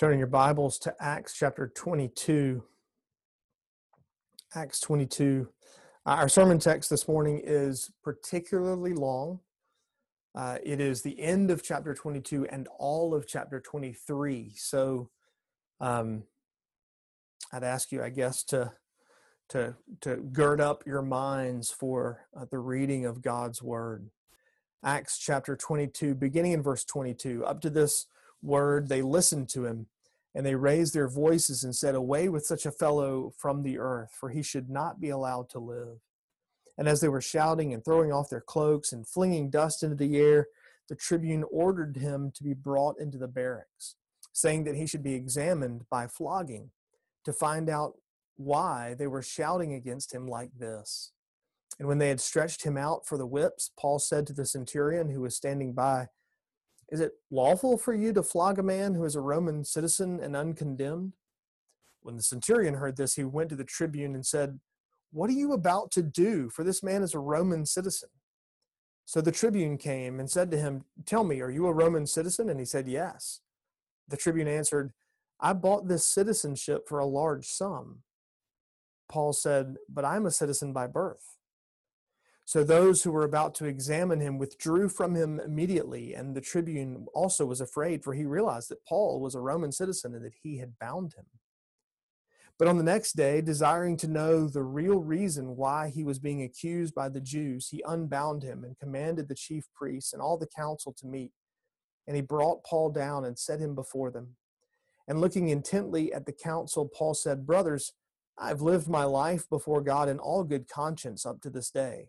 Turning your Bibles to Acts chapter 22. Acts 22. Uh, our sermon text this morning is particularly long. Uh, it is the end of chapter 22 and all of chapter 23. So um, I'd ask you, I guess, to, to, to gird up your minds for uh, the reading of God's Word. Acts chapter 22, beginning in verse 22. Up to this word, they listened to him, and they raised their voices and said, Away with such a fellow from the earth, for he should not be allowed to live. And as they were shouting and throwing off their cloaks and flinging dust into the air, the tribune ordered him to be brought into the barracks, saying that he should be examined by flogging to find out why they were shouting against him like this. And when they had stretched him out for the whips, Paul said to the centurion who was standing by, is it lawful for you to flog a man who is a Roman citizen and uncondemned? When the centurion heard this, he went to the tribune and said, What are you about to do? For this man is a Roman citizen. So the tribune came and said to him, Tell me, are you a Roman citizen? And he said, Yes. The tribune answered, I bought this citizenship for a large sum. Paul said, But I'm a citizen by birth. So those who were about to examine him withdrew from him immediately, and the tribune also was afraid, for he realized that Paul was a Roman citizen and that he had bound him. But on the next day, desiring to know the real reason why he was being accused by the Jews, he unbound him and commanded the chief priests and all the council to meet. And he brought Paul down and set him before them. And looking intently at the council, Paul said, Brothers, I've lived my life before God in all good conscience up to this day.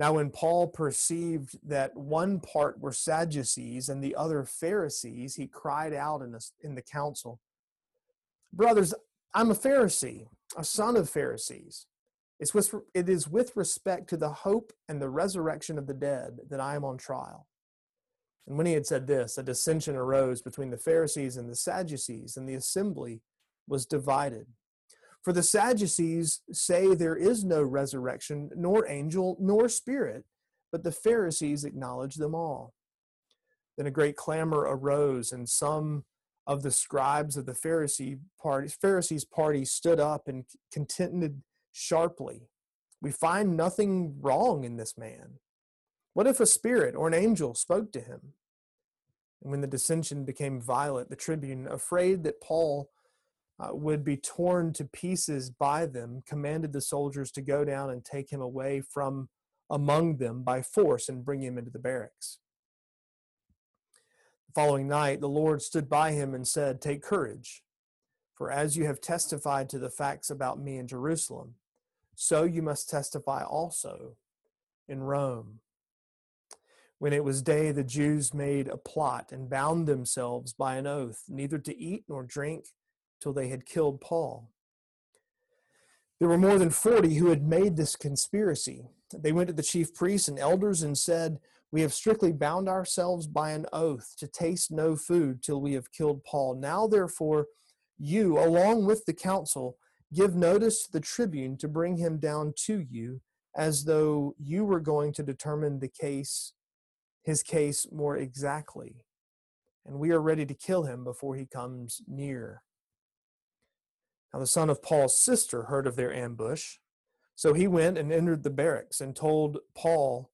Now, when Paul perceived that one part were Sadducees and the other Pharisees, he cried out in the, in the council, Brothers, I'm a Pharisee, a son of Pharisees. It's with, it is with respect to the hope and the resurrection of the dead that I am on trial. And when he had said this, a dissension arose between the Pharisees and the Sadducees, and the assembly was divided. For the Sadducees say there is no resurrection, nor angel, nor spirit, but the Pharisees acknowledge them all. Then a great clamor arose, and some of the scribes of the Pharisee party, Pharisees' party stood up and contended sharply. We find nothing wrong in this man. What if a spirit or an angel spoke to him? And when the dissension became violent, the tribune, afraid that Paul uh, would be torn to pieces by them, commanded the soldiers to go down and take him away from among them by force and bring him into the barracks. The following night, the Lord stood by him and said, Take courage, for as you have testified to the facts about me in Jerusalem, so you must testify also in Rome. When it was day, the Jews made a plot and bound themselves by an oath neither to eat nor drink till they had killed Paul. There were more than 40 who had made this conspiracy. They went to the chief priests and elders and said, We have strictly bound ourselves by an oath to taste no food till we have killed Paul. Now, therefore, you, along with the council, give notice to the tribune to bring him down to you, as though you were going to determine the case, his case more exactly. And we are ready to kill him before he comes near. Now the son of Paul's sister heard of their ambush. So he went and entered the barracks and told Paul.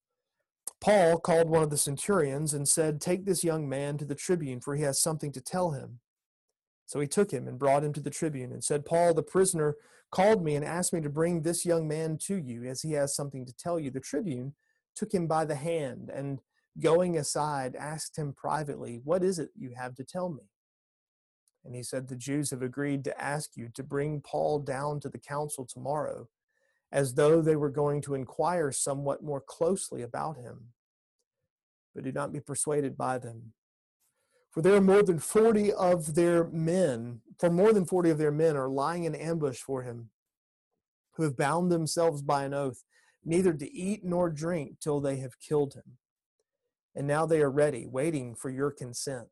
Paul called one of the centurions and said, Take this young man to the tribune, for he has something to tell him. So he took him and brought him to the tribune and said, Paul, the prisoner, called me and asked me to bring this young man to you, as he has something to tell you. The tribune took him by the hand and, going aside, asked him privately, What is it you have to tell me? And he said, The Jews have agreed to ask you to bring Paul down to the council tomorrow, as though they were going to inquire somewhat more closely about him. But do not be persuaded by them. For there are more than 40 of their men, for more than 40 of their men are lying in ambush for him, who have bound themselves by an oath, neither to eat nor drink till they have killed him. And now they are ready, waiting for your consent.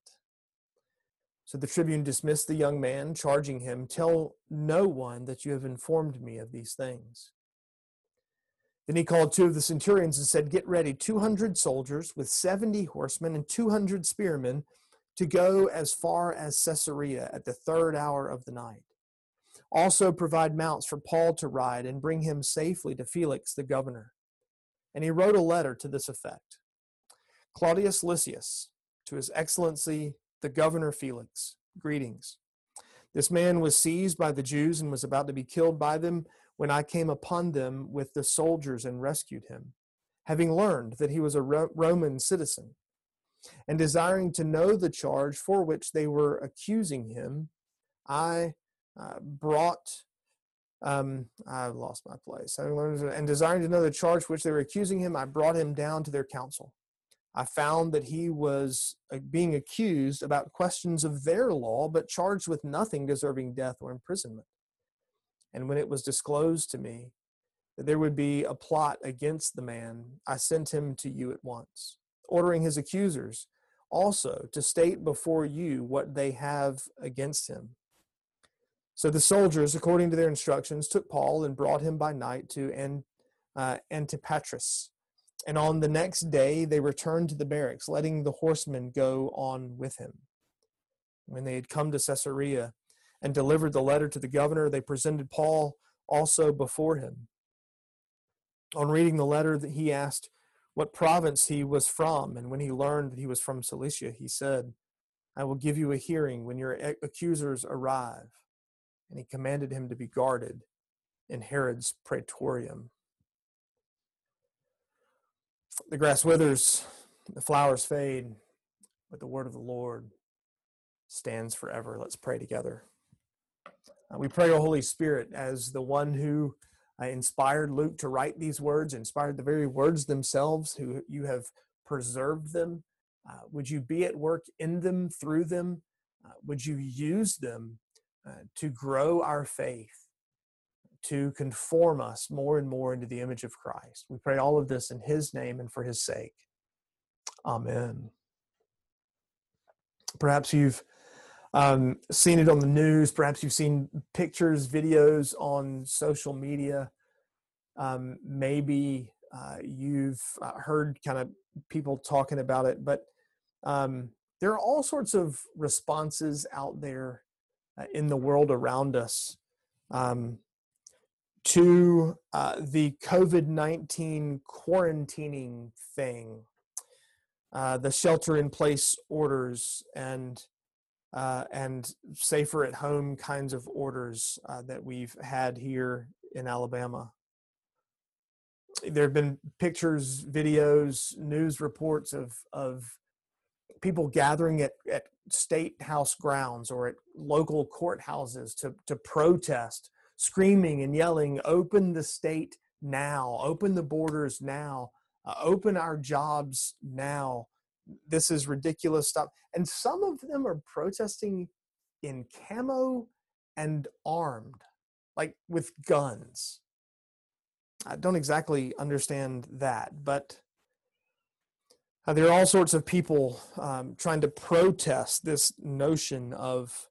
So the tribune dismissed the young man, charging him, Tell no one that you have informed me of these things. Then he called two of the centurions and said, Get ready 200 soldiers with 70 horsemen and 200 spearmen to go as far as Caesarea at the third hour of the night. Also, provide mounts for Paul to ride and bring him safely to Felix the governor. And he wrote a letter to this effect Claudius Lysias, to his excellency the governor Felix, greetings. This man was seized by the Jews and was about to be killed by them when I came upon them with the soldiers and rescued him, having learned that he was a Roman citizen and desiring to know the charge for which they were accusing him, I uh, brought. Um, I lost my place. And desiring to know the charge which they were accusing him, I brought him down to their council. I found that he was uh, being accused about questions of their law, but charged with nothing deserving death or imprisonment. And when it was disclosed to me that there would be a plot against the man, I sent him to you at once ordering his accusers also to state before you what they have against him. So the soldiers, according to their instructions, took Paul and brought him by night to uh, Antipatris. And on the next day they returned to the barracks, letting the horsemen go on with him. When they had come to Caesarea and delivered the letter to the governor, they presented Paul also before him. On reading the letter, he asked, what province he was from. And when he learned that he was from Cilicia, he said, I will give you a hearing when your accusers arrive. And he commanded him to be guarded in Herod's praetorium. The grass withers, the flowers fade, but the word of the Lord stands forever. Let's pray together. Uh, we pray, O Holy Spirit, as the one who uh, inspired Luke to write these words, inspired the very words themselves, who you have preserved them. Uh, would you be at work in them, through them? Uh, would you use them uh, to grow our faith, to conform us more and more into the image of Christ? We pray all of this in His name and for His sake. Amen. Perhaps you've um, seen it on the news. Perhaps you've seen pictures, videos on social media. Um, maybe uh, you've uh, heard kind of people talking about it, but um, there are all sorts of responses out there uh, in the world around us um, to uh, the COVID 19 quarantining thing, uh, the shelter in place orders, and uh, and safer at home kinds of orders uh, that we've had here in Alabama. There have been pictures, videos, news reports of, of people gathering at, at state house grounds or at local courthouses to, to protest, screaming and yelling, open the state now, open the borders now, uh, open our jobs now this is ridiculous stuff. And some of them are protesting in camo and armed, like with guns. I don't exactly understand that, but uh, there are all sorts of people um, trying to protest this notion of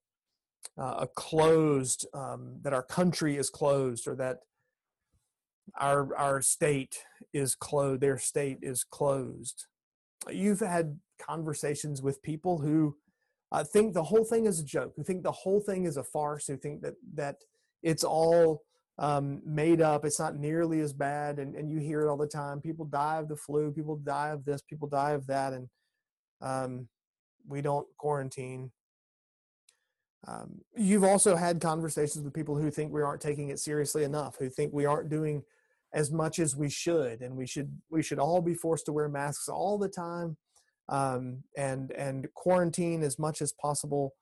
uh, a closed, um, that our country is closed, or that our our state is closed, their state is closed you've had conversations with people who uh, think the whole thing is a joke, who think the whole thing is a farce, who think that that it's all um, made up, it's not nearly as bad, and, and you hear it all the time. People die of the flu, people die of this, people die of that, and um, we don't quarantine. Um, you've also had conversations with people who think we aren't taking it seriously enough, who think we aren't doing as much as we should, and we should we should all be forced to wear masks all the time, um, and and quarantine as much as possible.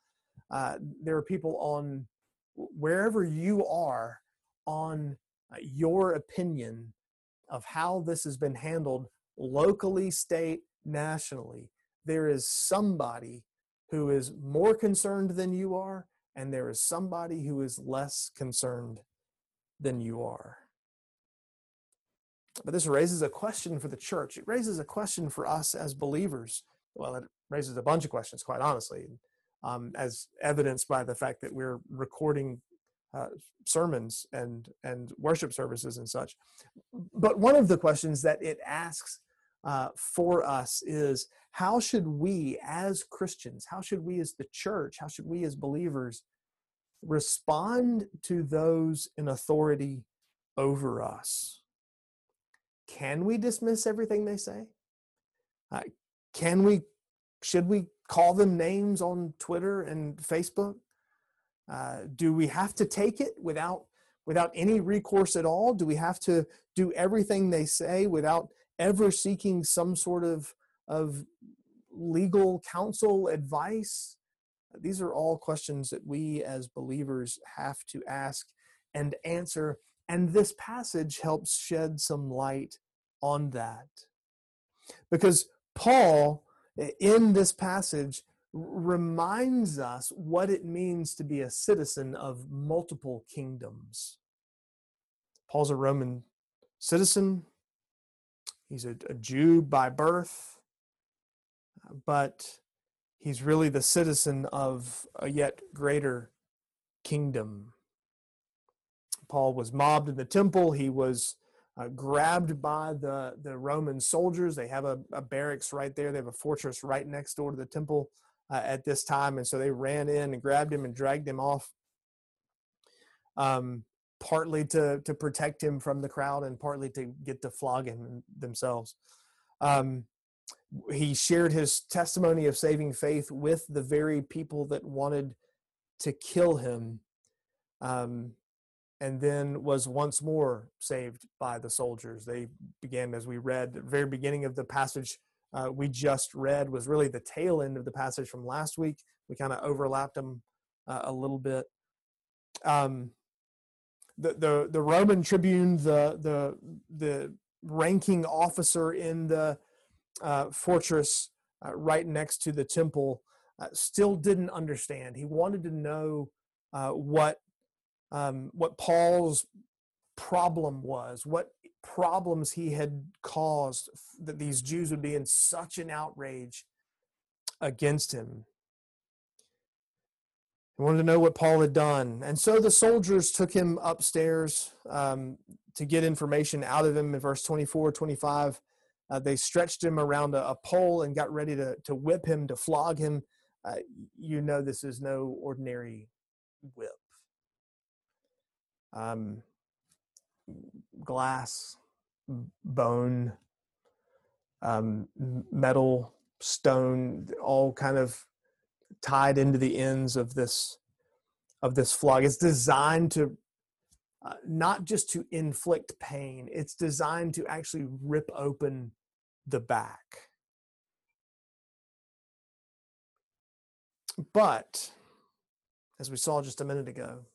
Uh, there are people on wherever you are on uh, your opinion of how this has been handled locally, state, nationally. There is somebody who is more concerned than you are, and there is somebody who is less concerned than you are. But this raises a question for the church. It raises a question for us as believers. Well, it raises a bunch of questions, quite honestly, um, as evidenced by the fact that we're recording uh, sermons and and worship services and such. But one of the questions that it asks uh, for us is how should we as Christians, how should we as the church, how should we as believers respond to those in authority over us? Can we dismiss everything they say? Uh, can we, should we call them names on Twitter and Facebook? Uh, do we have to take it without without any recourse at all? Do we have to do everything they say without ever seeking some sort of of legal counsel advice? These are all questions that we as believers have to ask and answer. And this passage helps shed some light on that. Because Paul, in this passage, reminds us what it means to be a citizen of multiple kingdoms. Paul's a Roman citizen, he's a, a Jew by birth, but he's really the citizen of a yet greater kingdom. Paul was mobbed in the temple. He was uh, grabbed by the, the Roman soldiers. They have a, a, barracks right there. They have a fortress right next door to the temple uh, at this time. And so they ran in and grabbed him and dragged him off, um, partly to, to protect him from the crowd and partly to get to flog him themselves. Um, he shared his testimony of saving faith with the very people that wanted to kill him um, and then was once more saved by the soldiers. They began as we read the very beginning of the passage uh, we just read was really the tail end of the passage from last week. We kind of overlapped them uh, a little bit. Um, the, the the roman tribune the the the ranking officer in the fortress uh, right next to the temple uh, still didn't understand. He wanted to know uh, what um, what Paul's problem was, what problems he had caused that these Jews would be in such an outrage against him. He wanted to know what Paul had done. And so the soldiers took him upstairs um, to get information out of him in verse 24, 25. Uh, they stretched him around a, a, pole and got ready to, to whip him, to flog him. Uh, you know, this is no ordinary whip. Um, glass, bone, um, metal, stone, all kind of tied into the ends of this of this flog. It's designed to uh, not just to inflict pain; it's designed to actually rip open the back. But, as we saw just a minute ago,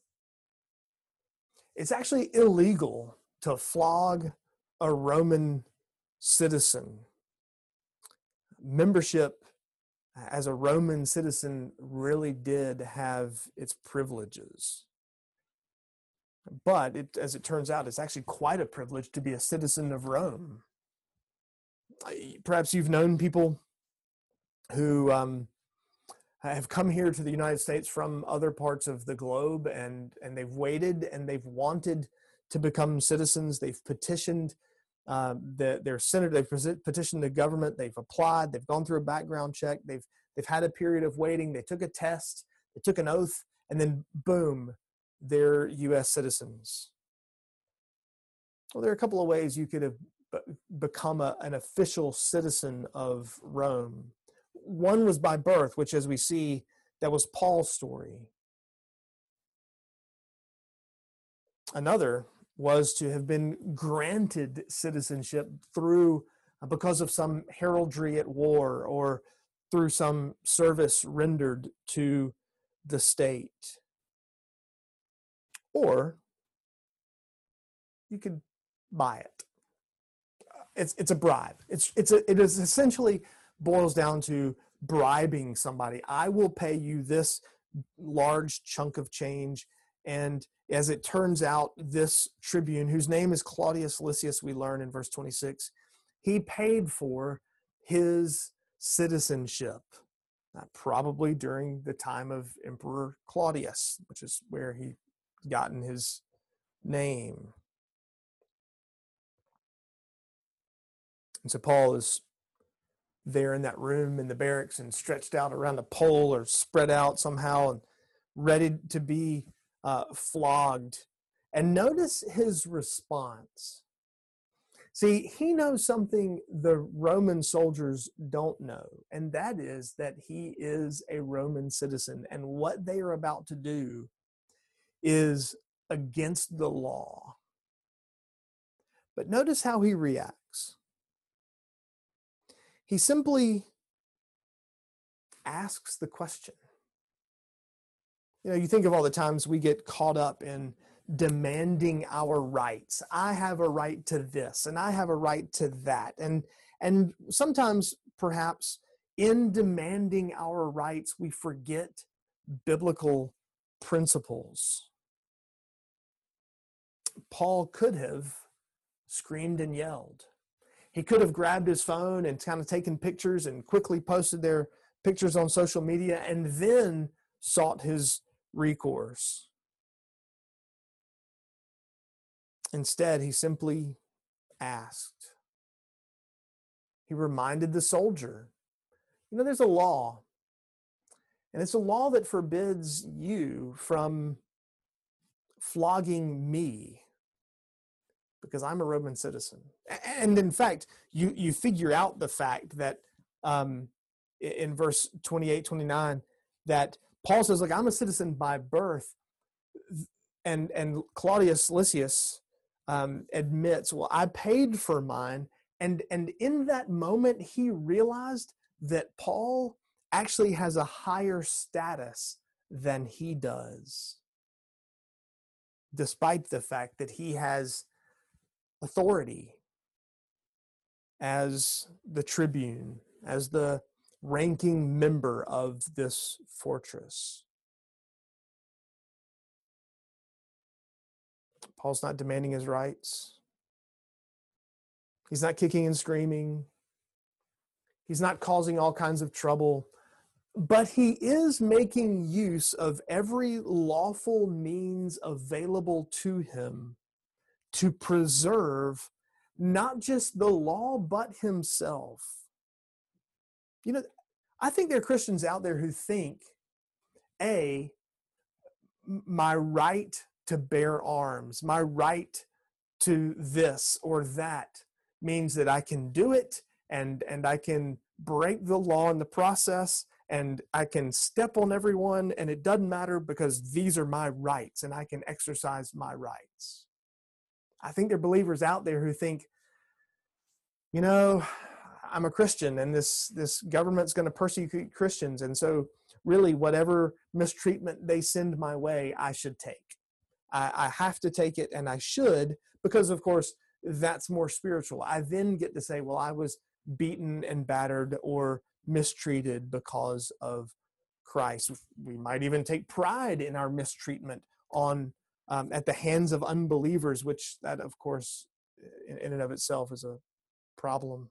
it's actually illegal to flog a Roman citizen. Membership as a Roman citizen really did have its privileges. But it, as it turns out, it's actually quite a privilege to be a citizen of Rome perhaps you've known people who um, have come here to the United States from other parts of the globe and and they've waited and they've wanted to become citizens. They've petitioned uh, the, their senator. They've petitioned the government. They've applied. They've gone through a background check. They've they've had a period of waiting. They took a test. They took an oath, and then boom, they're U.S. citizens. Well, there are a couple of ways you could have become a, an official citizen of Rome. One was by birth, which, as we see, that was Paul's story. Another was to have been granted citizenship through uh, because of some heraldry at war or through some service rendered to the state. Or you could buy it it's it's a bribe. It's it's a, it is essentially boils down to bribing somebody. I will pay you this large chunk of change. And as it turns out, this tribune, whose name is Claudius Lysias, we learn in verse 26, he paid for his citizenship, probably during the time of Emperor Claudius, which is where he gotten his name. And so Paul is there in that room in the barracks and stretched out around a pole or spread out somehow and ready to be uh, flogged. And notice his response. See, he knows something the Roman soldiers don't know, and that is that he is a Roman citizen, and what they are about to do is against the law. But notice how he reacts. He simply asks the question. You know, you think of all the times we get caught up in demanding our rights. I have a right to this and I have a right to that. And and sometimes perhaps in demanding our rights we forget biblical principles. Paul could have screamed and yelled. He could have grabbed his phone and kind of taken pictures and quickly posted their pictures on social media and then sought his recourse. Instead, he simply asked. He reminded the soldier, you know, there's a law, and it's a law that forbids you from flogging me because I'm a Roman citizen. And in fact, you, you figure out the fact that um, in verse 28, 29, that Paul says, like, I'm a citizen by birth. And, and Claudius Lysias um, admits, well, I paid for mine. And, and in that moment, he realized that Paul actually has a higher status than he does, despite the fact that he has authority as the tribune, as the ranking member of this fortress. Paul's not demanding his rights. He's not kicking and screaming. He's not causing all kinds of trouble. But he is making use of every lawful means available to him to preserve not just the law, but himself. You know, I think there are Christians out there who think, A, my right to bear arms, my right to this or that means that I can do it and, and I can break the law in the process and I can step on everyone and it doesn't matter because these are my rights and I can exercise my rights. I think there are believers out there who think, you know, I'm a Christian and this this government's going to persecute Christians, and so really whatever mistreatment they send my way, I should take. I, I have to take it, and I should because, of course, that's more spiritual. I then get to say, well, I was beaten and battered or mistreated because of Christ. We might even take pride in our mistreatment on um, at the hands of unbelievers, which that, of course, in, in and of itself is a problem.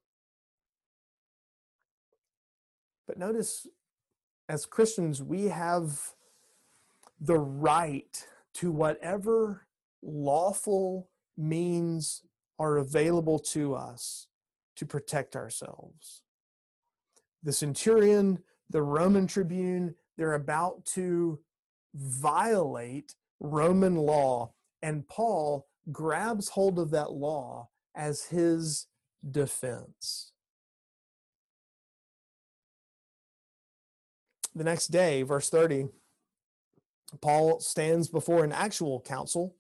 But notice, as Christians, we have the right to whatever lawful means are available to us to protect ourselves. The centurion, the Roman tribune, they're about to violate Roman law, and Paul grabs hold of that law as his defense. The next day, verse 30, Paul stands before an actual council,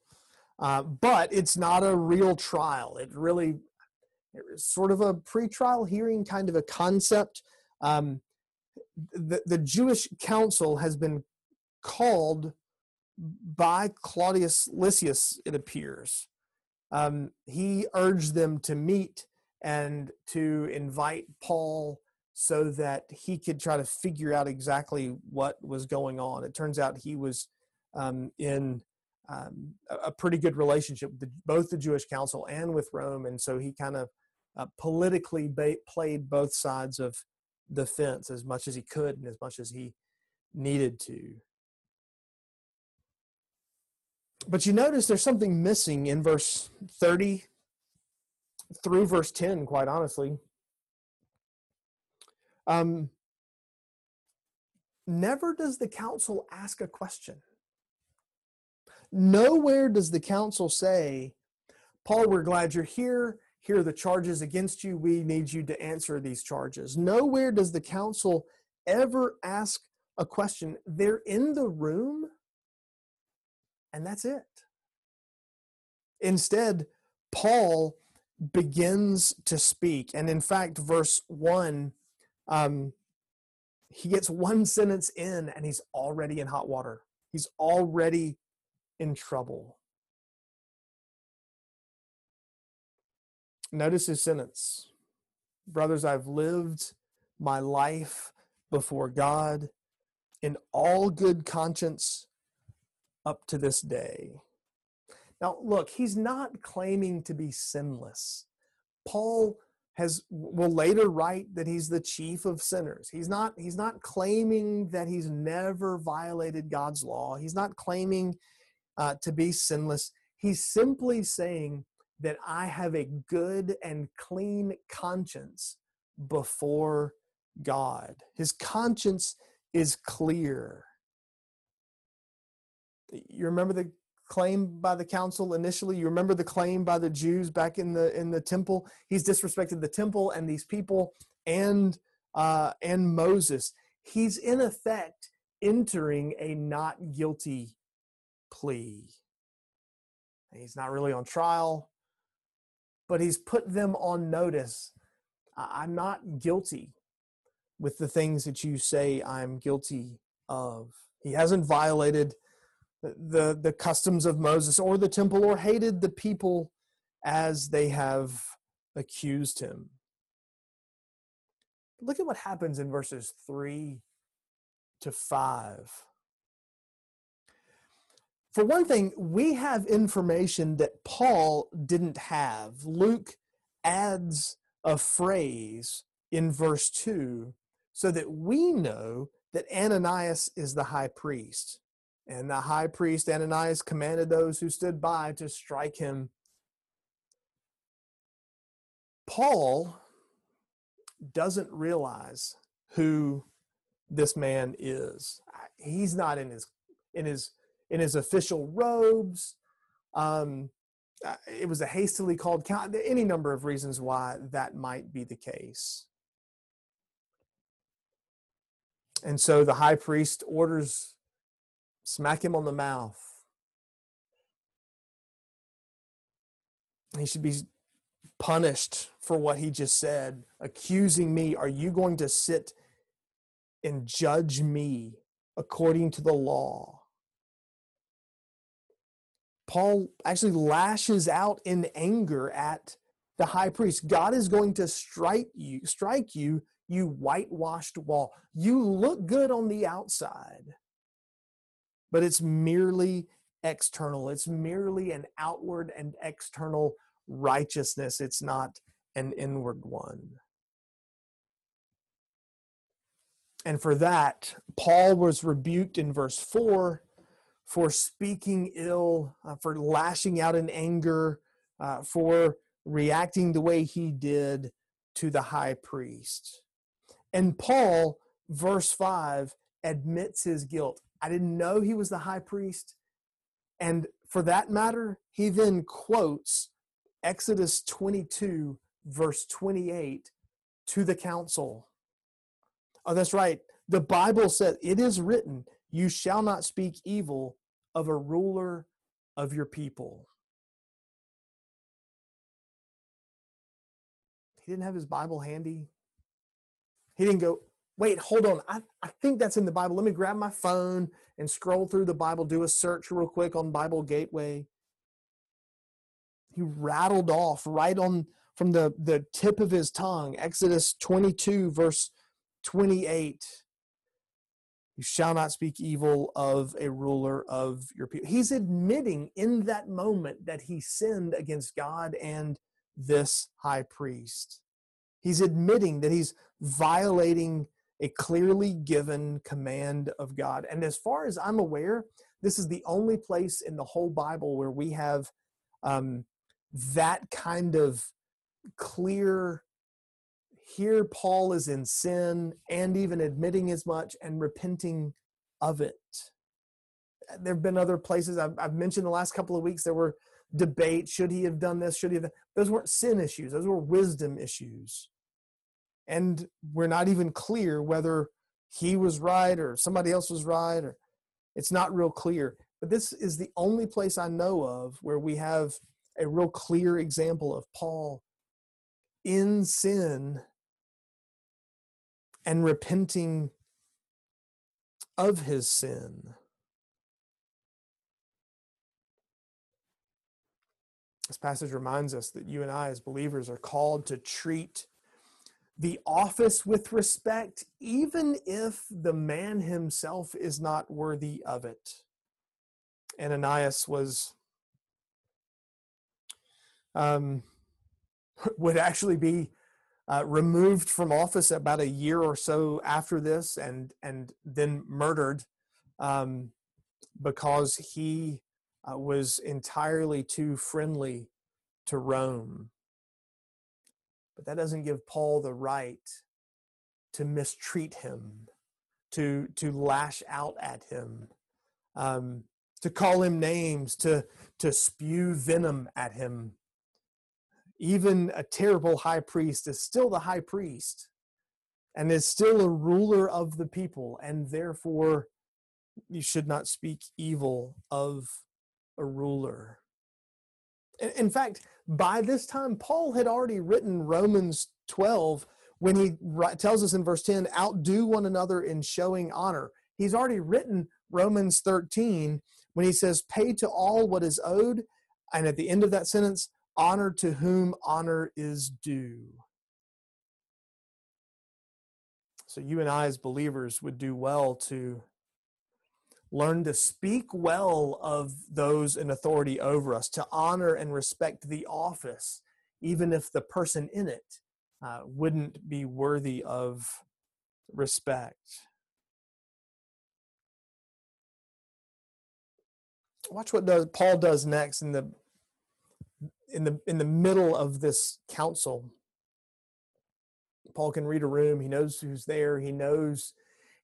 uh, but it's not a real trial. It really it's sort of a pre-trial hearing kind of a concept. Um, the, the Jewish council has been called by Claudius Lysias, it appears. Um, he urged them to meet and to invite Paul so that he could try to figure out exactly what was going on. It turns out he was um, in um, a pretty good relationship with the, both the Jewish council and with Rome, and so he kind of uh, politically ba- played both sides of the fence as much as he could and as much as he needed to. But you notice there's something missing in verse 30 through verse 10, quite honestly. Um, never does the council ask a question. Nowhere does the council say, Paul, we're glad you're here. Here are the charges against you. We need you to answer these charges. Nowhere does the council ever ask a question. They're in the room, and that's it. Instead, Paul begins to speak. And in fact, verse 1 um, he gets one sentence in and he's already in hot water. He's already in trouble. Notice his sentence Brothers, I've lived my life before God in all good conscience up to this day. Now, look, he's not claiming to be sinless. Paul has will later write that he's the chief of sinners. He's not he's not claiming that he's never violated God's law. He's not claiming uh, to be sinless. He's simply saying that I have a good and clean conscience before God. His conscience is clear. You remember the claim by the council initially? You remember the claim by the jews back in the in the temple? He's disrespected the temple and these people and uh and moses. He's in effect entering a not guilty plea. He's not really on trial but he's put them on notice. I'm not guilty with the things that you say i'm guilty of. He hasn't violated the the customs of Moses or the temple or hated the people as they have accused him. Look at what happens in verses 3 to 5. For one thing, we have information that Paul didn't have. Luke adds a phrase in verse 2 so that we know that Ananias is the high priest. And the high priest Ananias commanded those who stood by to strike him. Paul doesn't realize who this man is. He's not in his in his in his official robes. Um, it was a hastily called count. Any number of reasons why that might be the case. And so the high priest orders smack him on the mouth. He should be punished for what he just said, accusing me. Are you going to sit and judge me according to the law? Paul actually lashes out in anger at the high priest. God is going to strike you, strike you, you whitewashed wall. You look good on the outside, but it's merely external. It's merely an outward and external righteousness. It's not an inward one. And for that, Paul was rebuked in verse 4 for speaking ill, uh, for lashing out in anger, uh, for reacting the way he did to the high priest. And Paul, verse 5, admits his guilt. I didn't know he was the high priest. And for that matter, he then quotes Exodus 22, verse 28 to the council. Oh, that's right. The Bible says, It is written, You shall not speak evil of a ruler of your people. He didn't have his Bible handy. He didn't go, wait, hold on. I, I think that's in the Bible. Let me grab my phone and scroll through the Bible, do a search real quick on Bible Gateway. He rattled off right on from the, the tip of his tongue, Exodus 22, verse 28, you shall not speak evil of a ruler of your people. He's admitting in that moment that he sinned against God and this high priest. He's admitting that he's violating a clearly given command of God. And as far as I'm aware, this is the only place in the whole Bible where we have um, that kind of clear here paul is in sin and even admitting as much and repenting of it there have been other places I've, I've, mentioned the last couple of weeks there were debates should he have done this should he have those weren't sin issues those were wisdom issues and we're not even clear whether he was right or somebody else was right or it's not real clear but this is the only place i know of where we have a real clear example of paul in sin and repenting of his sin. This passage reminds us that you and I, as believers, are called to treat the office with respect, even if the man himself is not worthy of it. Ananias was um, would actually be uh, removed from office about a year or so after this, and and then murdered um, because he uh, was entirely too friendly to Rome. But that doesn't give Paul the right to mistreat him, to to lash out at him, um, to call him names, to to spew venom at him even a terrible high priest is still the high priest and is still a ruler of the people, and therefore you should not speak evil of a ruler. In fact, by this time, Paul had already written Romans 12 when he tells us in verse 10 outdo one another in showing honor. He's already written Romans 13 when he says, pay to all what is owed. And at the end of that sentence, honor to whom honor is due. So, you and I, as believers, would do well to learn to speak well of those in authority over us, to honor and respect the office, even if the person in it uh, wouldn't be worthy of respect. Watch what does, Paul does next in the in the in the middle of this council paul can read a room he knows who's there he knows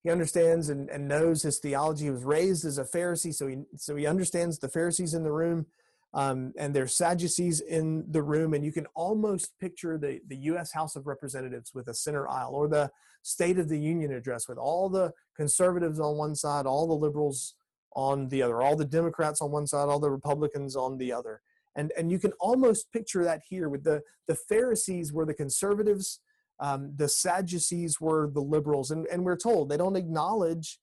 he understands and, and knows his theology he was raised as a pharisee so he so he understands the pharisees in the room um, and there's sadducees in the room and you can almost picture the, the u.s house of representatives with a center aisle or the state of the union address with all the conservatives on one side all the liberals on the other all the democrats on one side all the republicans on the other. And, and you can almost picture that here with the, the Pharisees were the conservatives, um, the Sadducees were the liberals. And, and we're told they don't acknowledge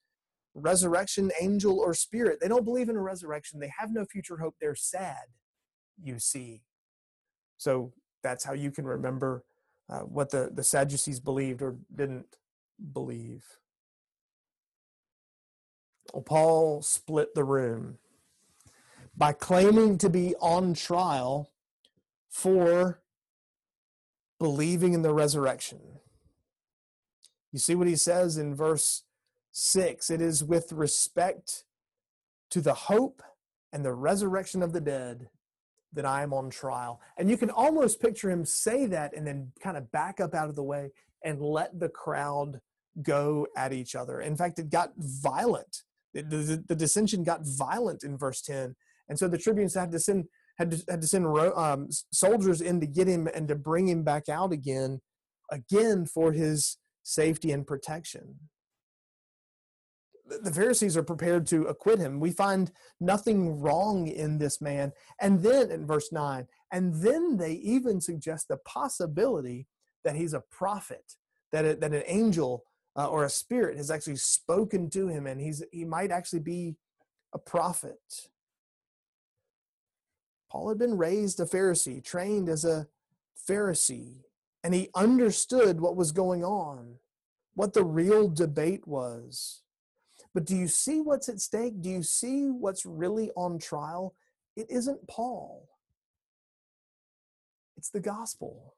resurrection, angel, or spirit. They don't believe in a resurrection. They have no future hope. They're sad, you see. So that's how you can remember uh, what the, the Sadducees believed or didn't believe. Well, Paul split the room by claiming to be on trial for believing in the resurrection. You see what he says in verse 6 it is with respect to the hope and the resurrection of the dead that I am on trial. And you can almost picture him say that and then kind of back up out of the way and let the crowd go at each other. In fact, it got violent. The, the, the dissension got violent in verse 10 and so the tribunes had to send had to, had to send um, soldiers in to get him and to bring him back out again, again for his safety and protection. The Pharisees are prepared to acquit him. We find nothing wrong in this man. And then in verse 9, and then they even suggest the possibility that he's a prophet, that, it, that an angel uh, or a spirit has actually spoken to him and he's, he might actually be a prophet. Paul had been raised a Pharisee, trained as a Pharisee, and he understood what was going on. what the real debate was. But do you see what's at stake? Do you see what's really on trial? It isn't Paul, it's the gospel.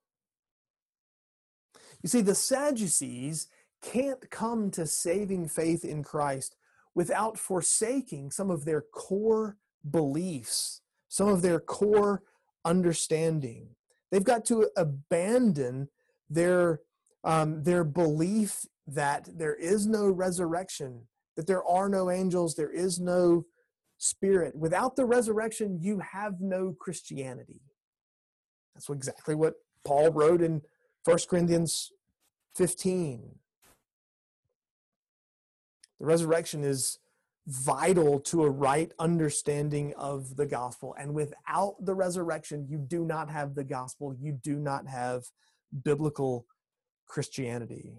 You see, the Sadducees can't come to saving faith in Christ without forsaking some of their core beliefs, some of their core understanding. They've got to abandon their um, their belief that there is no resurrection, that there are no angels, there is no spirit. Without the resurrection, you have no Christianity. That's exactly what Paul wrote in 1 Corinthians 15. The resurrection is vital to a right understanding of the gospel. And without the resurrection, you do not have the gospel. You do not have biblical Christianity.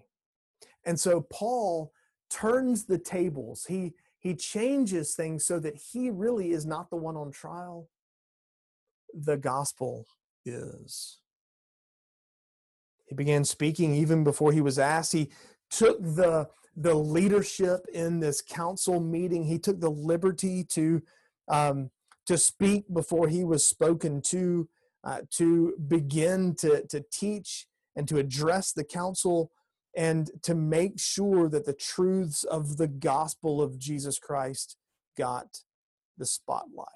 And so Paul turns the tables. He he changes things so that he really is not the one on trial. The gospel is. He began speaking even before he was asked. He took the the leadership in this council meeting. He took the liberty to um, to speak before he was spoken to, uh, to begin to to teach and to address the council and to make sure that the truths of the gospel of Jesus Christ got the spotlight.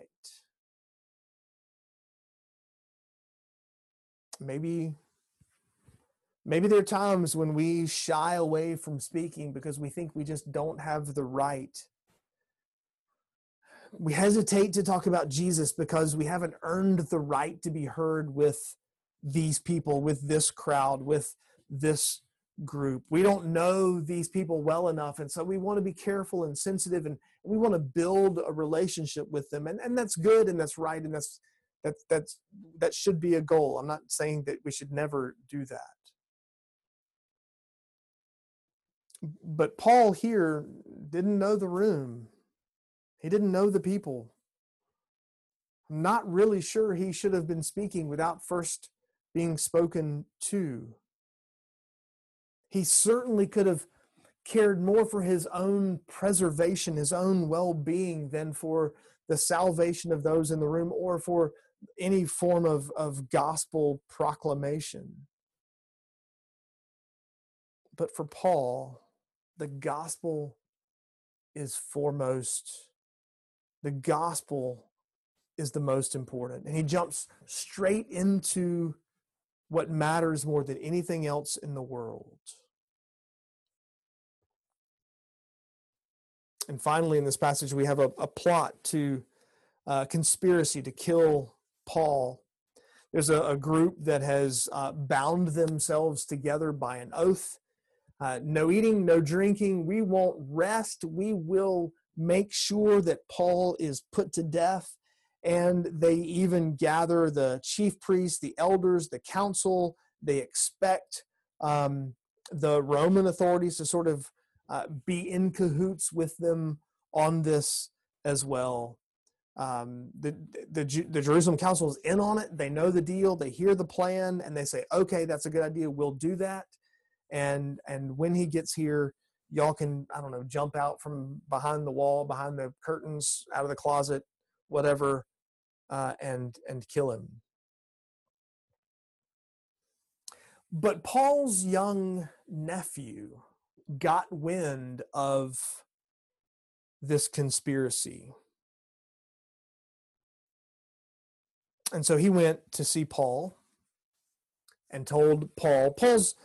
Maybe maybe there are times when we shy away from speaking because we think we just don't have the right. We hesitate to talk about Jesus because we haven't earned the right to be heard with these people, with this crowd, with this group. We don't know these people well enough. And so we want to be careful and sensitive and we want to build a relationship with them. And, and that's good and that's right. And that's, that's, that's, that should be a goal. I'm not saying that we should never do that. But Paul here didn't know the room. He didn't know the people. I'm not really sure he should have been speaking without first being spoken to. He certainly could have cared more for his own preservation, his own well being, than for the salvation of those in the room or for any form of, of gospel proclamation. But for Paul, the gospel is foremost. The gospel is the most important. And he jumps straight into what matters more than anything else in the world. And finally, in this passage, we have a, a plot to uh, conspiracy to kill Paul. There's a, a group that has uh, bound themselves together by an oath. Uh, no eating, no drinking. We won't rest. We will make sure that Paul is put to death and they even gather the chief priests, the elders, the council. They expect um, the Roman authorities to sort of uh, be in cahoots with them on this as well. Um, the, the, the Jerusalem council is in on it. They know the deal. They hear the plan, and they say, "Okay, that's a good idea. We'll do that." And and when he gets here, y'all can I don't know jump out from behind the wall, behind the curtains, out of the closet, whatever, uh, and and kill him. But Paul's young nephew got wind of this conspiracy. And so he went to see Paul and told Paul, Paul's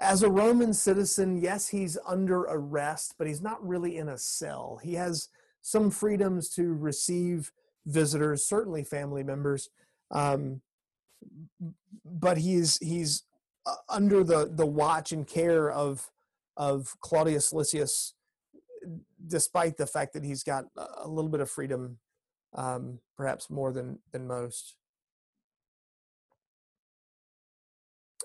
as a Roman citizen, yes, he's under arrest, but he's not really in a cell. He has some freedoms to receive visitors, certainly family members. Um, but he's he's uh, under the the watch and care of of Claudius Lysias, despite the fact that he's got a little bit of freedom, um, perhaps more than than most.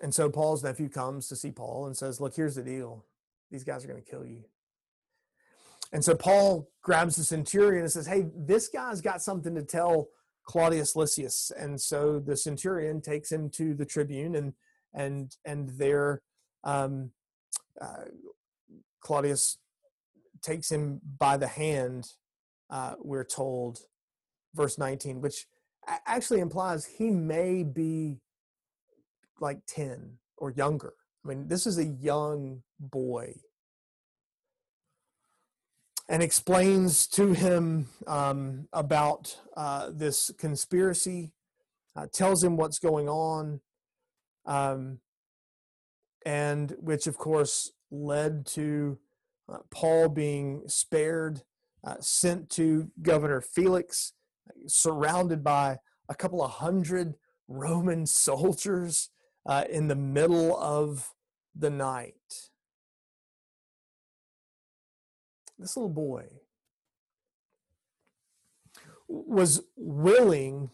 And so Paul's nephew comes to see Paul and says, "Look, here's the deal. These guys are going to kill you." And so Paul grabs the centurion and says, Hey, this guy's got something to tell Claudius Lysias. And so the centurion takes him to the tribune and and and there um, uh, Claudius takes him by the hand, uh, we're told, verse 19, which actually implies he may be like 10 or younger. I mean, this is a young boy. And explains to him um, about uh, this conspiracy, uh, tells him what's going on, um, and which, of course, led to uh, Paul being spared, uh, sent to Governor Felix, surrounded by a couple of hundred Roman soldiers uh, in the middle of the night. This little boy was willing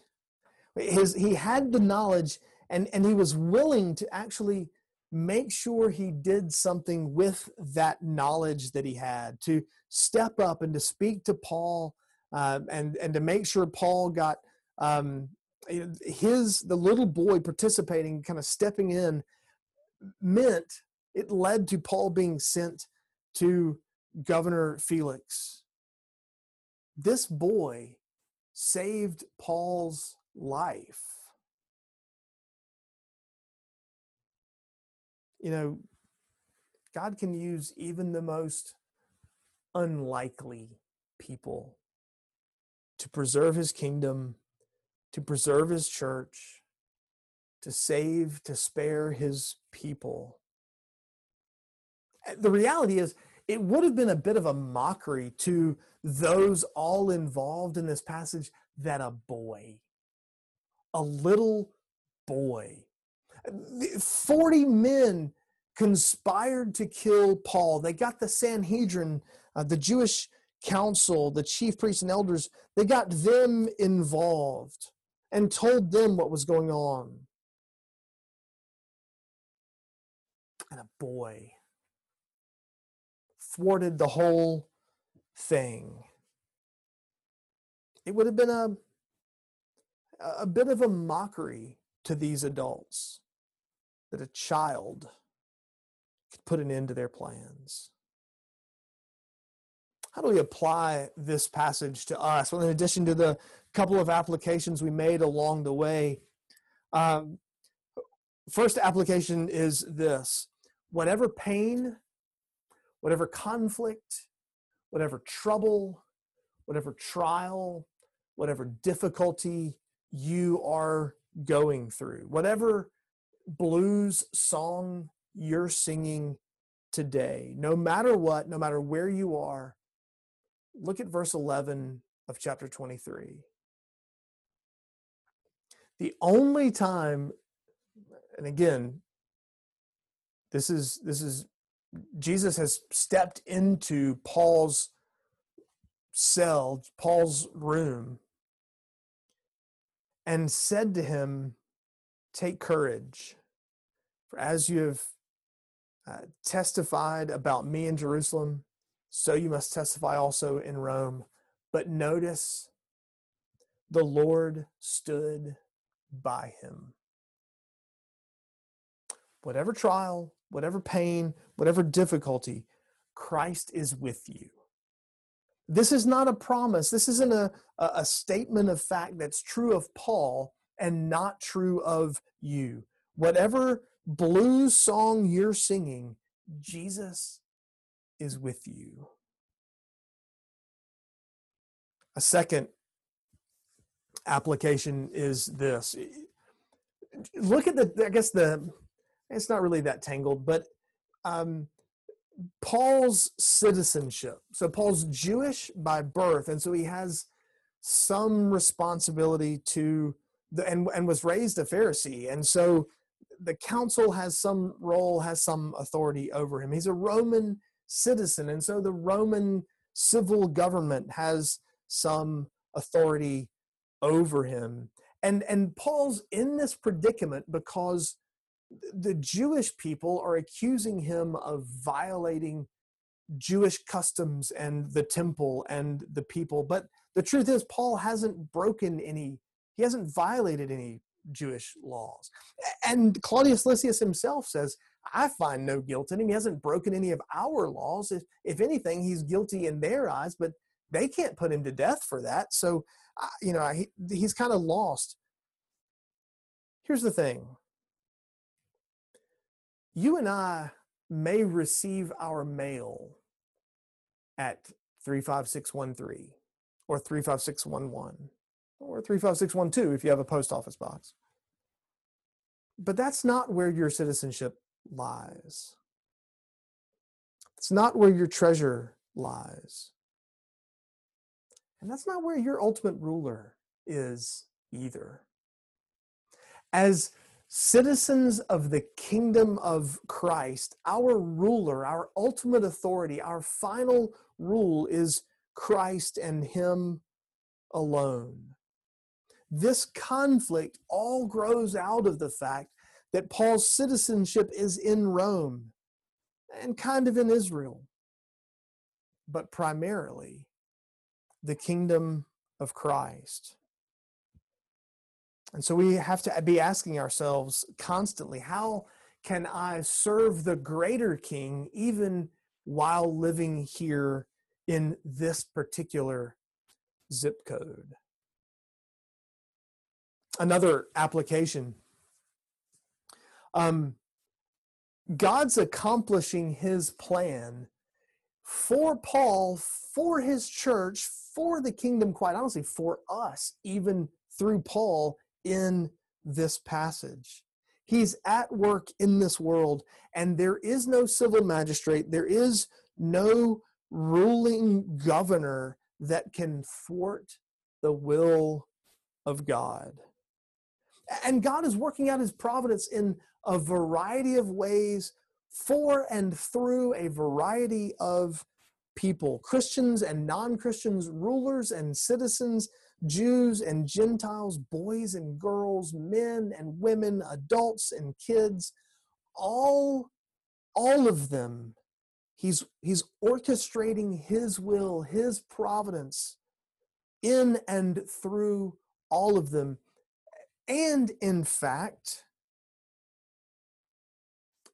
his he had the knowledge and and he was willing to actually make sure he did something with that knowledge that he had to step up and to speak to paul uh, and and to make sure paul got um, his the little boy participating kind of stepping in meant it led to paul being sent to governor felix. This boy saved paul's life. You know god can use even the most unlikely people to preserve his kingdom to preserve his church, to save, to spare his people. The reality is, it would have been a bit of a mockery to those all involved in this passage that a boy, a little boy, 40 men conspired to kill Paul. They got the Sanhedrin, uh, the Jewish council, the chief priests and elders, they got them involved and told them what was going on. And a boy thwarted the whole thing. It would have been a, a bit of a mockery to these adults that a child could put an end to their plans. How do we apply this passage to us? Well, in addition to the couple of applications we made along the way. Um, first application is this whatever pain, whatever conflict, whatever trouble, whatever trial, whatever difficulty you are going through, whatever blues song you're singing today, no matter what, no matter where you are, look at verse 11 of chapter 23 the only time and again this is this is jesus has stepped into paul's cell paul's room and said to him take courage for as you have uh, testified about me in jerusalem so you must testify also in rome. But notice the lord stood by him. Whatever trial, whatever pain, whatever difficulty, Christ is with you. This is not a promise. This isn't a, a statement of fact that's true of Paul and not true of you. Whatever blues song you're singing, Jesus is with you. A second application is this. Look at the i guess the it's not really that tangled but um paul's citizenship. So paul's jewish by birth and so he has some responsibility to the and, and was raised a pharisee and so the council has some role has some authority over him. He's a roman citizen and so the roman civil government has some authority over him. And, and Paul's in this predicament because the Jewish people are accusing him of violating Jewish customs and the temple and the people. But the truth is, Paul hasn't broken any, he hasn't violated any Jewish laws. And Claudius Lysias himself says, I find no guilt in him. He hasn't broken any of our laws. If, if anything, he's guilty in their eyes, but they can't put him to death for that. So, you know, he, he's kind of lost. Here's the thing you and I may receive our mail at 35613 or 35611 or 35612 if you have a post office box. But that's not where your citizenship lies. It's not where your treasure lies. And that's not where your ultimate ruler is either. As citizens of the kingdom of Christ, our ruler, our ultimate authority, our final rule is Christ and Him alone. This conflict all grows out of the fact that Paul's citizenship is in Rome and kind of in Israel, but primarily the kingdom of Christ. And so we have to be asking ourselves constantly how can I serve the greater king even while living here in this particular zip code? Another application. Um, God's accomplishing his plan for Paul, for his church, for the kingdom, quite honestly, for us, even through Paul in this passage. He's at work in this world, and there is no civil magistrate, there is no ruling governor that can thwart the will of God. And God is working out his providence in a variety of ways for and through a variety of people Christians and non Christians, rulers and citizens, Jews and Gentiles, boys and girls, men and women, adults and kids, all, all of them. He's, he's orchestrating His will, His providence in and through all of them. And in fact,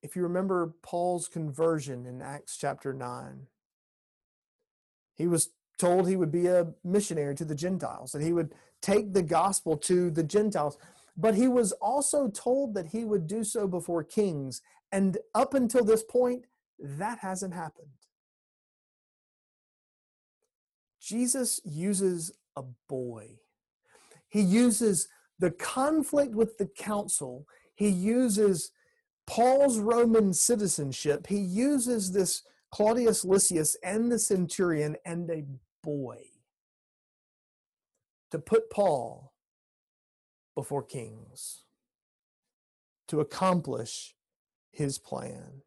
if you remember Paul's conversion in Acts chapter 9, he was told he would be a missionary to the Gentiles, that he would take the gospel to the Gentiles. But he was also told that he would do so before kings. And up until this point, that hasn't happened. Jesus uses a boy. He uses the conflict with the council. He uses Paul's Roman citizenship. He uses this Claudius Lysias and the centurion and a boy to put Paul before kings to accomplish his plan.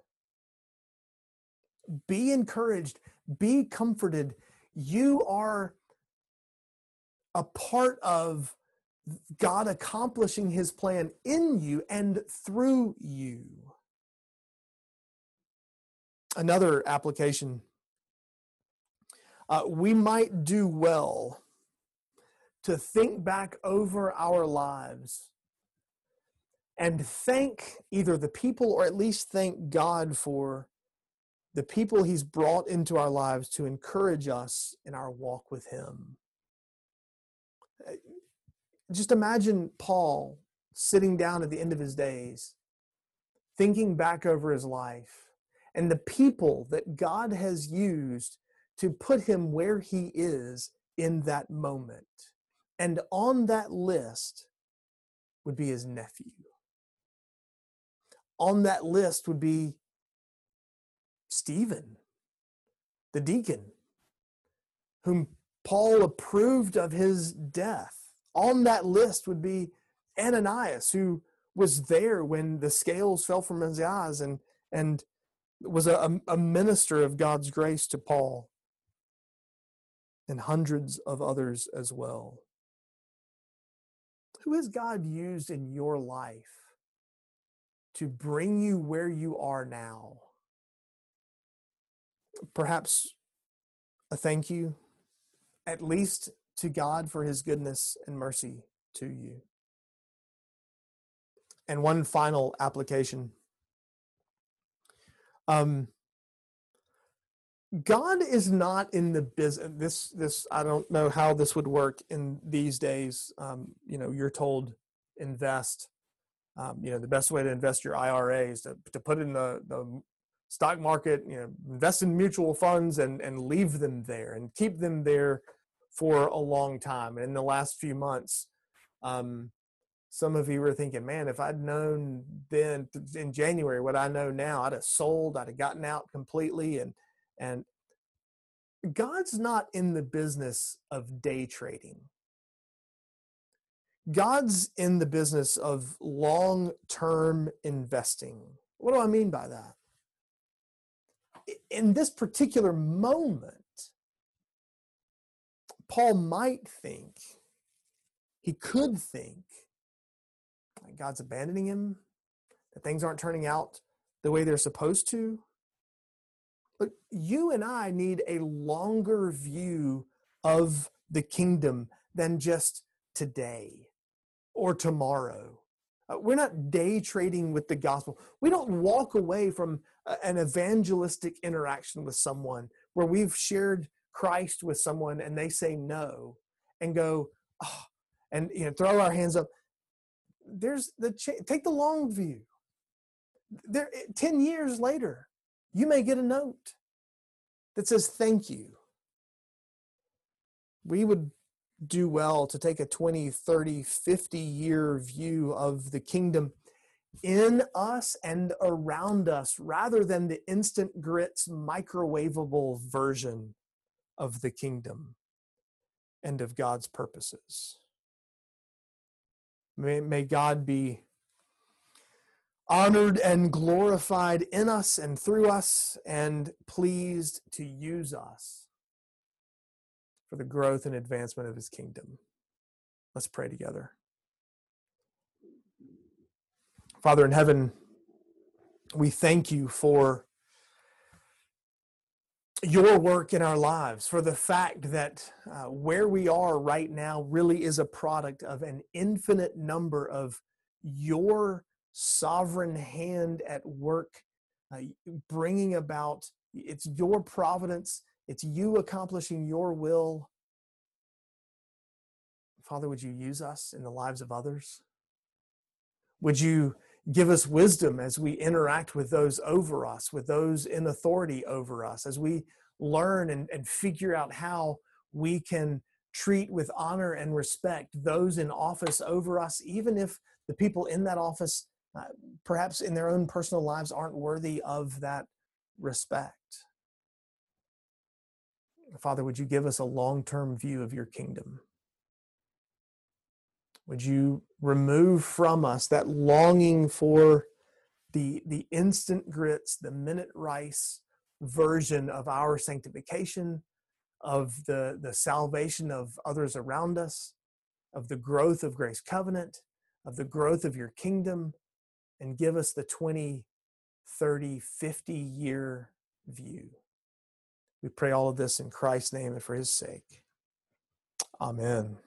Be encouraged, be comforted. You are a part of God accomplishing his plan in you and through you. Another application uh, we might do well to think back over our lives and thank either the people or at least thank God for the people He's brought into our lives to encourage us in our walk with Him. Just imagine Paul sitting down at the end of his days, thinking back over his life and the people that God has used to put him where he is in that moment. And on that list would be his nephew. On that list would be Stephen, the deacon, whom Paul approved of his death. On that list would be Ananias, who was there when the scales fell from his eyes and, and was a, a minister of God's grace to Paul and hundreds of others as well. Who has God used in your life to bring you where you are now? Perhaps a thank you, at least to God for his goodness and mercy to you. And one final application Um, God is not in the business. This, this, I don't know how this would work in these days. Um, you know, you're told invest. Um, you know, the best way to invest your IRA is to, to put in the, the stock market. You know, invest in mutual funds and and leave them there and keep them there for a long time. And in the last few months, um, some of you were thinking, man, if I'd known then in January what I know now, I'd have sold, I'd have gotten out completely. And and God's not in the business of day trading. God's in the business of long term investing. What do I mean by that? In this particular moment, Paul might think, he could think, that God's abandoning him, that things aren't turning out the way they're supposed to. But you and I need a longer view of the kingdom than just today or tomorrow. Uh, we're not day trading with the gospel. We don't walk away from an evangelistic interaction with someone where we've shared Christ with someone and they say no and go, oh, and you know, throw our hands up there's the take the long view. There, eh, ten years later, you may get a note that says thank you. We would do well to take a 20, 30, 50 year view of the kingdom in us and around us rather than the instant grits microwavable version of the kingdom and of God's purposes. May, may God be honored and glorified in us and through us and pleased to use us for the growth and advancement of his kingdom. Let's pray together. Father in heaven, we thank you for your work in our lives, for the fact that uh, where we are right now really is a product of an infinite number of your sovereign hand at work, uh, bringing about it's your providence, it's you accomplishing your will. Father, would you use us in the lives of others? Would you give us wisdom as we interact with those over us, with those in authority over us, as we learn and, and figure out how we can treat with honor and respect those in office over us, even if the people in that office, uh, perhaps in their own personal lives, aren't worthy of that respect. Father, would you give us a long term view of your kingdom? Would you remove from us that longing for the, the instant grits, the minute rice version of our sanctification, of the, the salvation of others around us, of the growth of Grace Covenant, of the growth of your kingdom, and give us the 20, 30, 50 year view. We pray all of this in Christ's name and for his sake. Amen.